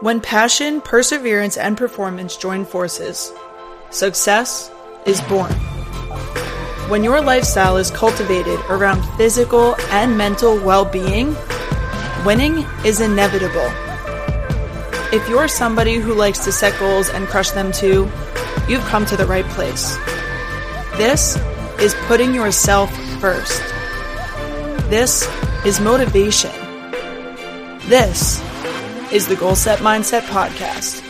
When passion, perseverance, and performance join forces, success is born. When your lifestyle is cultivated around physical and mental well being, winning is inevitable. If you're somebody who likes to set goals and crush them too, you've come to the right place. This is putting yourself first. This is motivation. This is the Goal Set Mindset Podcast.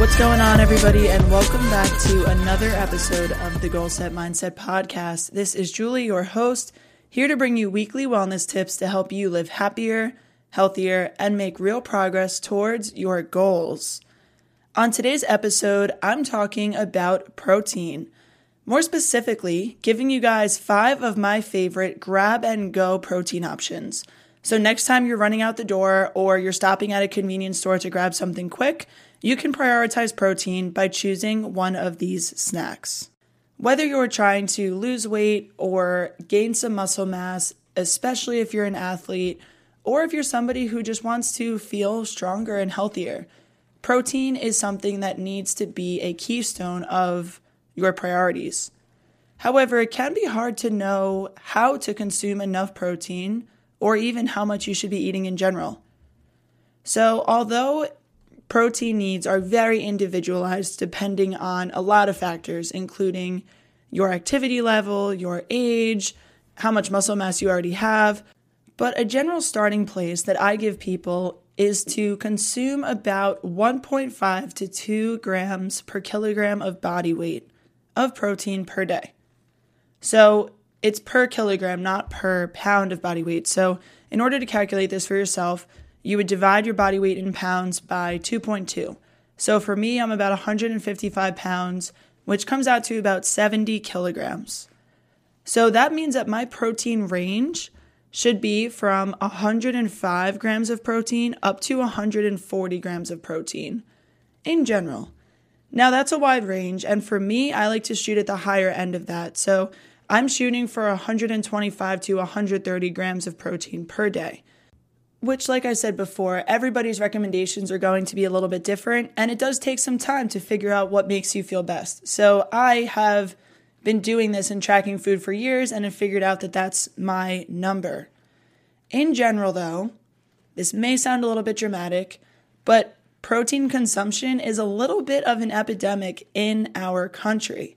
What's going on, everybody, and welcome back to another episode of the Goal Set Mindset Podcast. This is Julie, your host, here to bring you weekly wellness tips to help you live happier, healthier, and make real progress towards your goals. On today's episode, I'm talking about protein. More specifically, giving you guys five of my favorite grab and go protein options. So, next time you're running out the door or you're stopping at a convenience store to grab something quick, you can prioritize protein by choosing one of these snacks. Whether you're trying to lose weight or gain some muscle mass, especially if you're an athlete, or if you're somebody who just wants to feel stronger and healthier, protein is something that needs to be a keystone of your priorities. However, it can be hard to know how to consume enough protein or even how much you should be eating in general. So, although protein needs are very individualized depending on a lot of factors, including your activity level, your age, how much muscle mass you already have. But a general starting place that I give people is to consume about 1.5 to 2 grams per kilogram of body weight of protein per day. So it's per kilogram, not per pound of body weight. So, in order to calculate this for yourself, you would divide your body weight in pounds by 2.2. So for me, I'm about 155 pounds, which comes out to about 70 kilograms. So that means that my protein range should be from 105 grams of protein up to 140 grams of protein in general. Now, that's a wide range, and for me, I like to shoot at the higher end of that. So I'm shooting for 125 to 130 grams of protein per day which, like I said before, everybody's recommendations are going to be a little bit different, and it does take some time to figure out what makes you feel best. So, I have been doing this and tracking food for years and have figured out that that's my number. In general, though, this may sound a little bit dramatic, but protein consumption is a little bit of an epidemic in our country.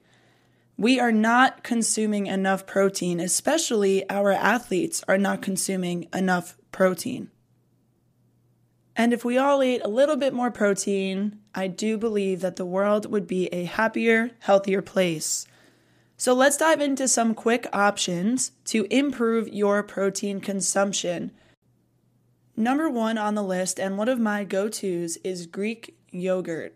We are not consuming enough protein, especially our athletes are not consuming enough protein. And if we all ate a little bit more protein, I do believe that the world would be a happier, healthier place. So let's dive into some quick options to improve your protein consumption. Number one on the list, and one of my go tos, is Greek yogurt.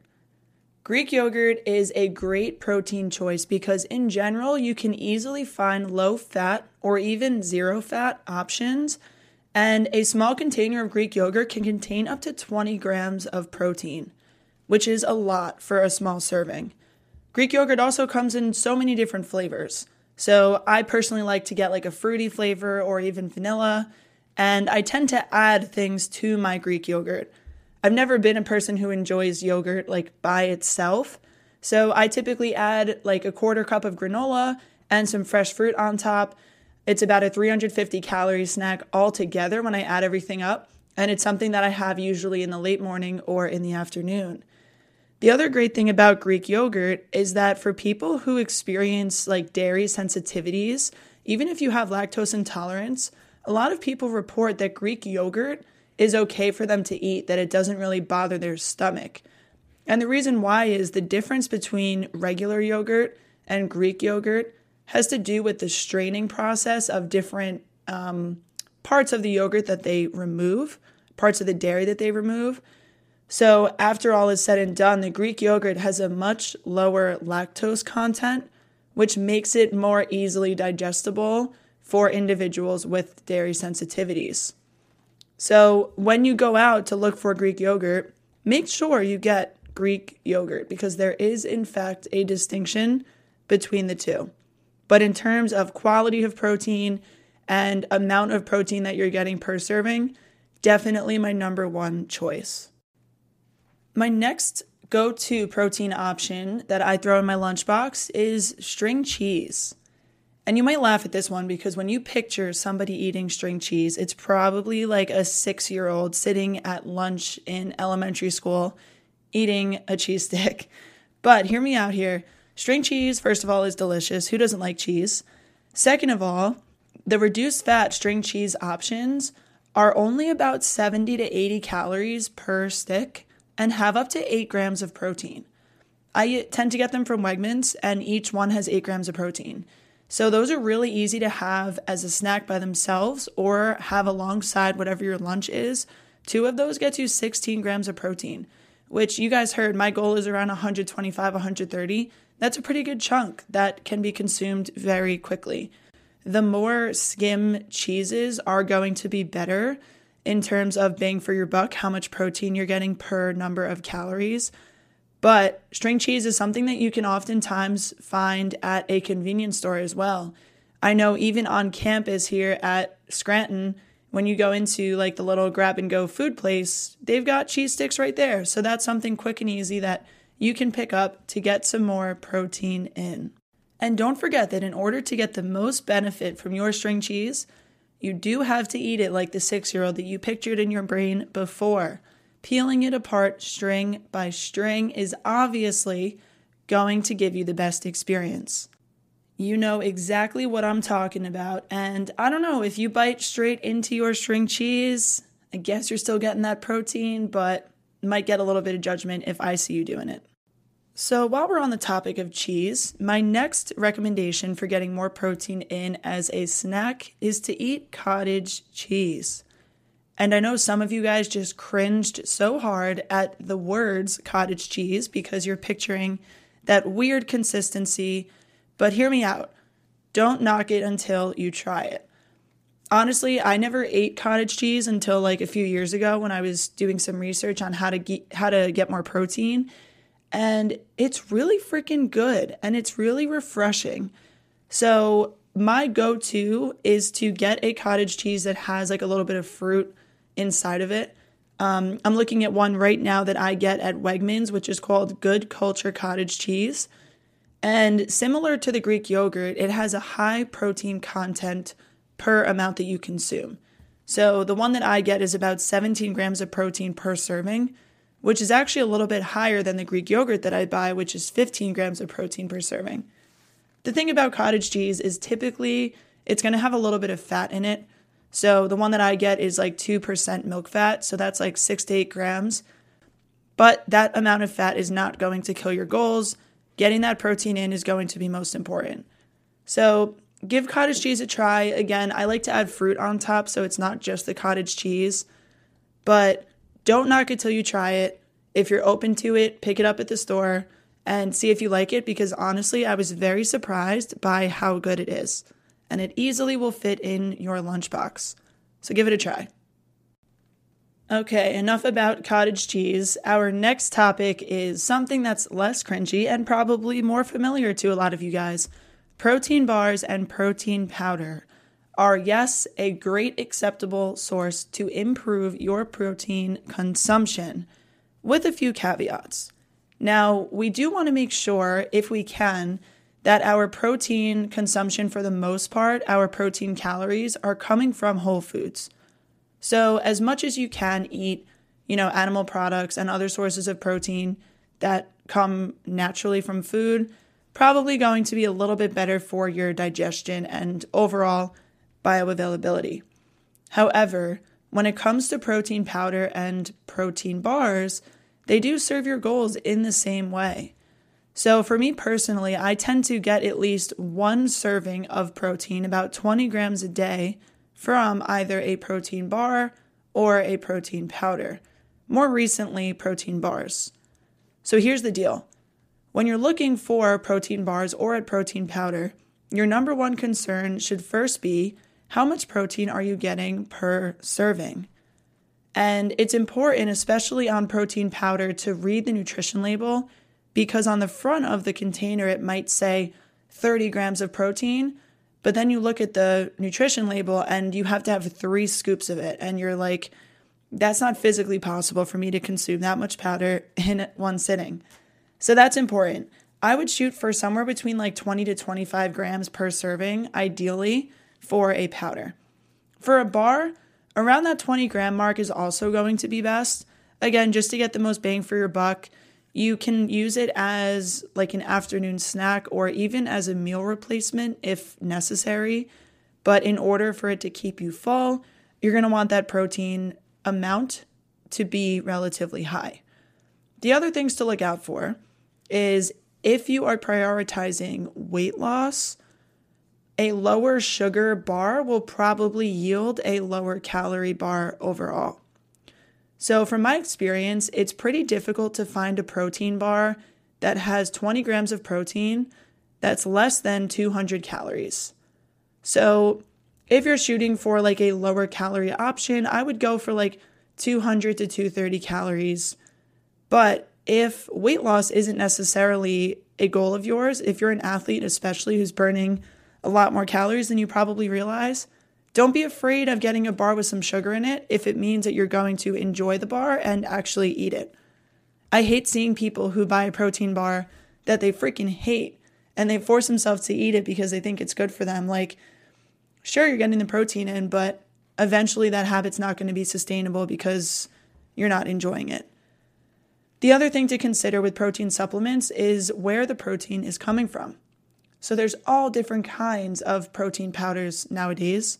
Greek yogurt is a great protein choice because, in general, you can easily find low fat or even zero fat options and a small container of Greek yogurt can contain up to 20 grams of protein, which is a lot for a small serving. Greek yogurt also comes in so many different flavors. So I personally like to get like a fruity flavor or even vanilla, and I tend to add things to my Greek yogurt. I've never been a person who enjoys yogurt like by itself. So I typically add like a quarter cup of granola and some fresh fruit on top it's about a 350 calorie snack altogether when I add everything up, and it's something that I have usually in the late morning or in the afternoon. The other great thing about Greek yogurt is that for people who experience like dairy sensitivities, even if you have lactose intolerance, a lot of people report that Greek yogurt is okay for them to eat, that it doesn't really bother their stomach. And the reason why is the difference between regular yogurt and Greek yogurt has to do with the straining process of different um, parts of the yogurt that they remove, parts of the dairy that they remove. So, after all is said and done, the Greek yogurt has a much lower lactose content, which makes it more easily digestible for individuals with dairy sensitivities. So, when you go out to look for Greek yogurt, make sure you get Greek yogurt because there is, in fact, a distinction between the two. But in terms of quality of protein and amount of protein that you're getting per serving, definitely my number one choice. My next go to protein option that I throw in my lunchbox is string cheese. And you might laugh at this one because when you picture somebody eating string cheese, it's probably like a six year old sitting at lunch in elementary school eating a cheese stick. But hear me out here. String cheese, first of all, is delicious. Who doesn't like cheese? Second of all, the reduced fat string cheese options are only about 70 to 80 calories per stick and have up to 8 grams of protein. I tend to get them from Wegmans, and each one has 8 grams of protein. So those are really easy to have as a snack by themselves or have alongside whatever your lunch is. Two of those get you 16 grams of protein, which you guys heard my goal is around 125, 130. That's a pretty good chunk that can be consumed very quickly. The more skim cheeses are going to be better in terms of bang for your buck, how much protein you're getting per number of calories. But string cheese is something that you can oftentimes find at a convenience store as well. I know even on campus here at Scranton, when you go into like the little grab and go food place, they've got cheese sticks right there. So that's something quick and easy that you can pick up to get some more protein in. And don't forget that in order to get the most benefit from your string cheese, you do have to eat it like the six year old that you pictured in your brain before. Peeling it apart string by string is obviously going to give you the best experience. You know exactly what I'm talking about. And I don't know if you bite straight into your string cheese, I guess you're still getting that protein, but might get a little bit of judgment if I see you doing it. So, while we're on the topic of cheese, my next recommendation for getting more protein in as a snack is to eat cottage cheese. And I know some of you guys just cringed so hard at the words cottage cheese because you're picturing that weird consistency. But hear me out. Don't knock it until you try it. Honestly, I never ate cottage cheese until like a few years ago when I was doing some research on how to get, how to get more protein, and it's really freaking good and it's really refreshing. So, my go-to is to get a cottage cheese that has like a little bit of fruit inside of it. Um, I'm looking at one right now that I get at Wegmans, which is called Good Culture Cottage Cheese. And similar to the Greek yogurt, it has a high protein content per amount that you consume. So the one that I get is about 17 grams of protein per serving, which is actually a little bit higher than the Greek yogurt that I buy, which is 15 grams of protein per serving. The thing about cottage cheese is typically it's going to have a little bit of fat in it, so the one that I get is like 2% milk fat. So that's like six to eight grams. But that amount of fat is not going to kill your goals. Getting that protein in is going to be most important. So give cottage cheese a try. Again, I like to add fruit on top so it's not just the cottage cheese. But don't knock it till you try it. If you're open to it, pick it up at the store and see if you like it because honestly, I was very surprised by how good it is and it easily will fit in your lunchbox. So give it a try. Okay, enough about cottage cheese. Our next topic is something that's less cringy and probably more familiar to a lot of you guys. Protein bars and protein powder are, yes, a great acceptable source to improve your protein consumption, with a few caveats. Now, we do want to make sure, if we can, that our protein consumption, for the most part, our protein calories are coming from whole foods. So, as much as you can eat, you know, animal products and other sources of protein that come naturally from food, probably going to be a little bit better for your digestion and overall bioavailability. However, when it comes to protein powder and protein bars, they do serve your goals in the same way. So, for me personally, I tend to get at least one serving of protein, about 20 grams a day, from either a protein bar or a protein powder. More recently, protein bars. So, here's the deal when you're looking for protein bars or a protein powder, your number one concern should first be how much protein are you getting per serving? And it's important, especially on protein powder, to read the nutrition label because on the front of the container it might say 30 grams of protein, But then you look at the nutrition label and you have to have three scoops of it. And you're like, that's not physically possible for me to consume that much powder in one sitting. So that's important. I would shoot for somewhere between like 20 to 25 grams per serving, ideally, for a powder. For a bar, around that 20 gram mark is also going to be best. Again, just to get the most bang for your buck, you can use it as like an afternoon snack or even as a meal replacement if necessary. But in order for it to keep you full, you're going to want that protein amount to be relatively high. The other things to look out for is if you are prioritizing weight loss, a lower sugar bar will probably yield a lower calorie bar overall. So, from my experience, it's pretty difficult to find a protein bar that has 20 grams of protein that's less than 200 calories. So, if you're shooting for like a lower calorie option, I would go for like 200 to 230 calories. But if weight loss isn't necessarily a goal of yours, if you're an athlete, especially who's burning a lot more calories than you probably realize, don't be afraid of getting a bar with some sugar in it if it means that you're going to enjoy the bar and actually eat it. I hate seeing people who buy a protein bar that they freaking hate and they force themselves to eat it because they think it's good for them. Like, sure, you're getting the protein in, but eventually that habit's not going to be sustainable because you're not enjoying it. The other thing to consider with protein supplements is where the protein is coming from. So there's all different kinds of protein powders nowadays.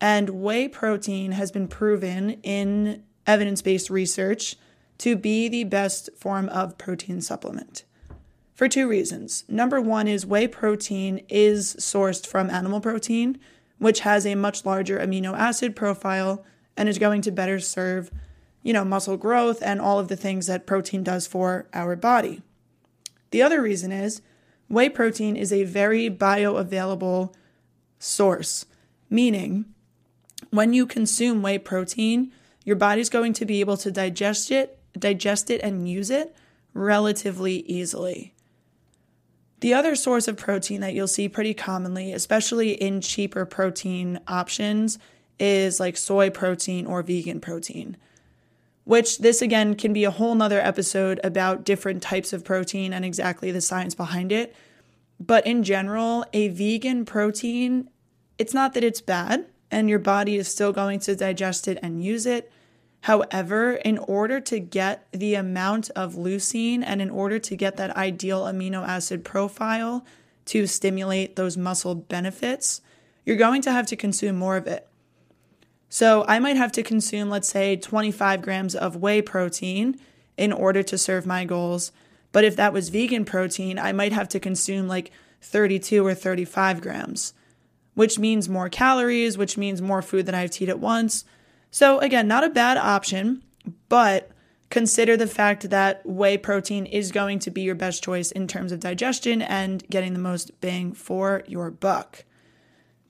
And whey protein has been proven in evidence based research to be the best form of protein supplement for two reasons. Number one is whey protein is sourced from animal protein, which has a much larger amino acid profile and is going to better serve, you know, muscle growth and all of the things that protein does for our body. The other reason is whey protein is a very bioavailable source, meaning when you consume whey protein, your body's going to be able to digest it, digest it and use it relatively easily. The other source of protein that you'll see pretty commonly, especially in cheaper protein options, is like soy protein or vegan protein. Which this again can be a whole nother episode about different types of protein and exactly the science behind it. But in general, a vegan protein, it's not that it's bad and your body is still going to digest it and use it. However, in order to get the amount of leucine and in order to get that ideal amino acid profile to stimulate those muscle benefits, you're going to have to consume more of it. So, I might have to consume, let's say, 25 grams of whey protein in order to serve my goals. But if that was vegan protein, I might have to consume like 32 or 35 grams which means more calories, which means more food that I have to eat at once. So, again, not a bad option, but consider the fact that whey protein is going to be your best choice in terms of digestion and getting the most bang for your buck.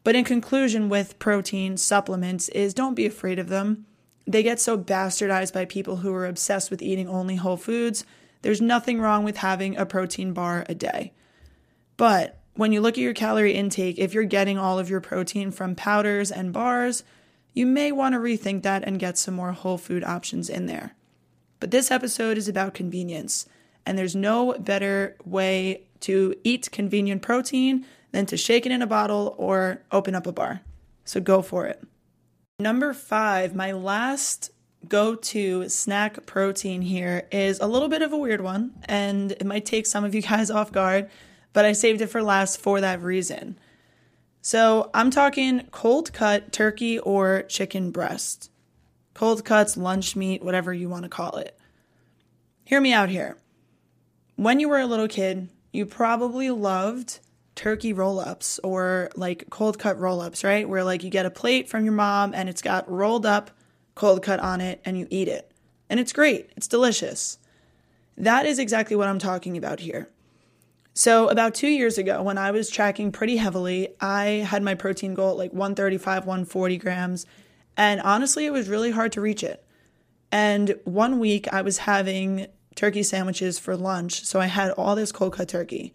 But in conclusion, with protein supplements, is don't be afraid of them. They get so bastardized by people who are obsessed with eating only whole foods. There's nothing wrong with having a protein bar a day. But when you look at your calorie intake, if you're getting all of your protein from powders and bars, you may want to rethink that and get some more whole food options in there. But this episode is about convenience, and there's no better way to eat convenient protein than to shake it in a bottle or open up a bar. So go for it. Number five, my last go to snack protein here is a little bit of a weird one, and it might take some of you guys off guard but I saved it for last for that reason. So I'm talking cold cut turkey or chicken breast. Cold cuts, lunch meat, whatever you want to call it. Hear me out here. When you were a little kid, you probably loved turkey roll ups or like cold cut roll ups, right? Where like you get a plate from your mom and it's got rolled up cold cut on it and you eat it. And it's great, it's delicious. That is exactly what I'm talking about here. So, about two years ago, when I was tracking pretty heavily, I had my protein goal at like 135, 140 grams. And honestly, it was really hard to reach it. And one week, I was having turkey sandwiches for lunch. So, I had all this cold cut turkey.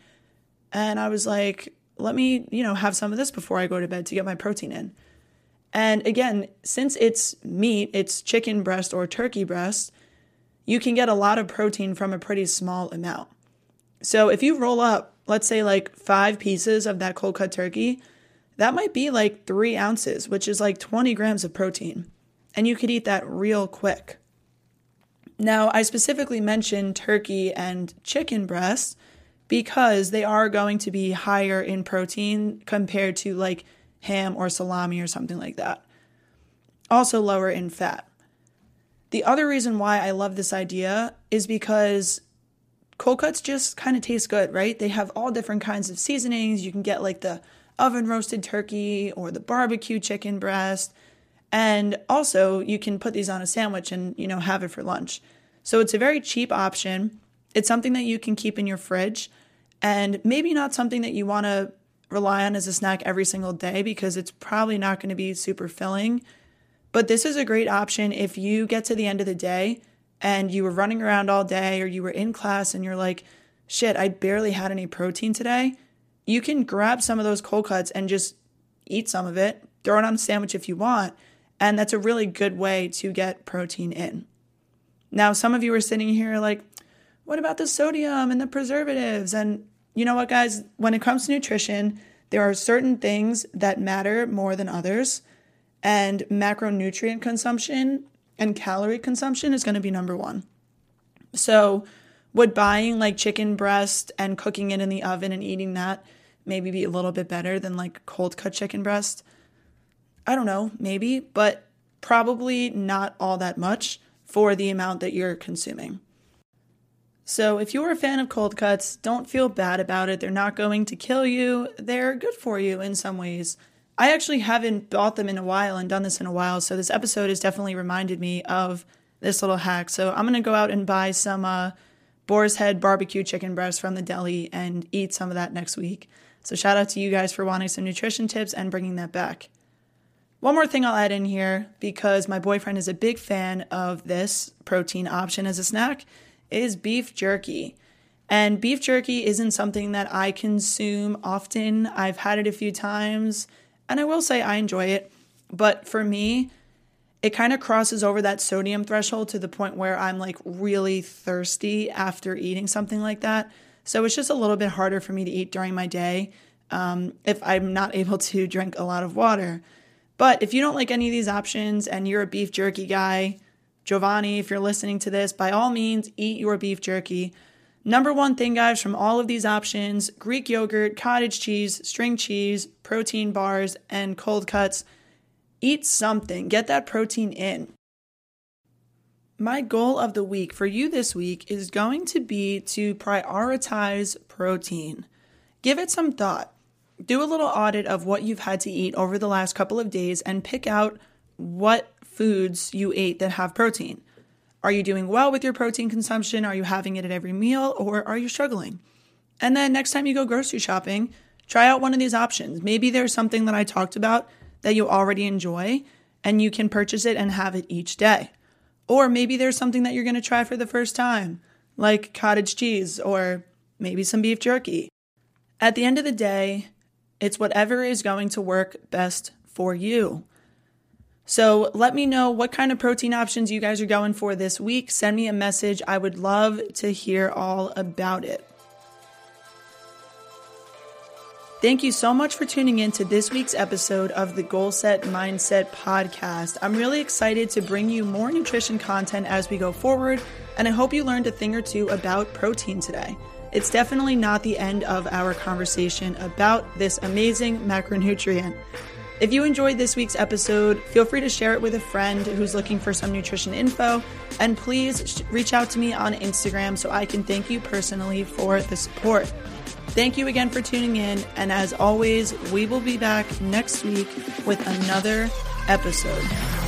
And I was like, let me, you know, have some of this before I go to bed to get my protein in. And again, since it's meat, it's chicken breast or turkey breast, you can get a lot of protein from a pretty small amount. So if you roll up, let's say like five pieces of that cold cut turkey, that might be like three ounces, which is like 20 grams of protein. And you could eat that real quick. Now, I specifically mentioned turkey and chicken breasts because they are going to be higher in protein compared to like ham or salami or something like that. Also, lower in fat. The other reason why I love this idea is because cold cuts just kind of taste good, right? They have all different kinds of seasonings. You can get like the oven roasted turkey or the barbecue chicken breast. And also, you can put these on a sandwich and, you know, have it for lunch. So it's a very cheap option. It's something that you can keep in your fridge and maybe not something that you want to rely on as a snack every single day because it's probably not going to be super filling. But this is a great option if you get to the end of the day and you were running around all day or you were in class and you're like, shit, I barely had any protein today. You can grab some of those cold cuts and just eat some of it, throw it on a sandwich if you want. And that's a really good way to get protein in. Now, some of you are sitting here like, what about the sodium and the preservatives? And you know what, guys? When it comes to nutrition, there are certain things that matter more than others. And macronutrient consumption and calorie consumption is going to be number one. So, would buying like chicken breast and cooking it in the oven and eating that maybe be a little bit better than like cold cut chicken breast? I don't know, maybe, but probably not all that much for the amount that you're consuming. So, if you're a fan of cold cuts, don't feel bad about it. They're not going to kill you, they're good for you in some ways. I actually haven't bought them in a while and done this in a while, so this episode has definitely reminded me of this little hack. So, I'm gonna go out and buy some uh, Boar's Head barbecue chicken breast from the deli and eat some of that next week. So, shout out to you guys for wanting some nutrition tips and bringing that back. One more thing I'll add in here because my boyfriend is a big fan of this protein option as a snack is beef jerky. And beef jerky isn't something that I consume often. I've had it a few times, and I will say I enjoy it. But for me, it kind of crosses over that sodium threshold to the point where I'm like really thirsty after eating something like that. So it's just a little bit harder for me to eat during my day um, if I'm not able to drink a lot of water. But if you don't like any of these options and you're a beef jerky guy, Giovanni, if you're listening to this, by all means, eat your beef jerky. Number one thing, guys, from all of these options Greek yogurt, cottage cheese, string cheese, protein bars, and cold cuts eat something. Get that protein in. My goal of the week for you this week is going to be to prioritize protein. Give it some thought. Do a little audit of what you've had to eat over the last couple of days and pick out what foods you ate that have protein. Are you doing well with your protein consumption? Are you having it at every meal or are you struggling? And then next time you go grocery shopping, try out one of these options. Maybe there's something that I talked about that you already enjoy and you can purchase it and have it each day. Or maybe there's something that you're going to try for the first time, like cottage cheese or maybe some beef jerky. At the end of the day, it's whatever is going to work best for you. So let me know what kind of protein options you guys are going for this week. Send me a message. I would love to hear all about it. Thank you so much for tuning in to this week's episode of the Goal Set Mindset podcast. I'm really excited to bring you more nutrition content as we go forward, and I hope you learned a thing or two about protein today. It's definitely not the end of our conversation about this amazing macronutrient. If you enjoyed this week's episode, feel free to share it with a friend who's looking for some nutrition info. And please reach out to me on Instagram so I can thank you personally for the support. Thank you again for tuning in. And as always, we will be back next week with another episode.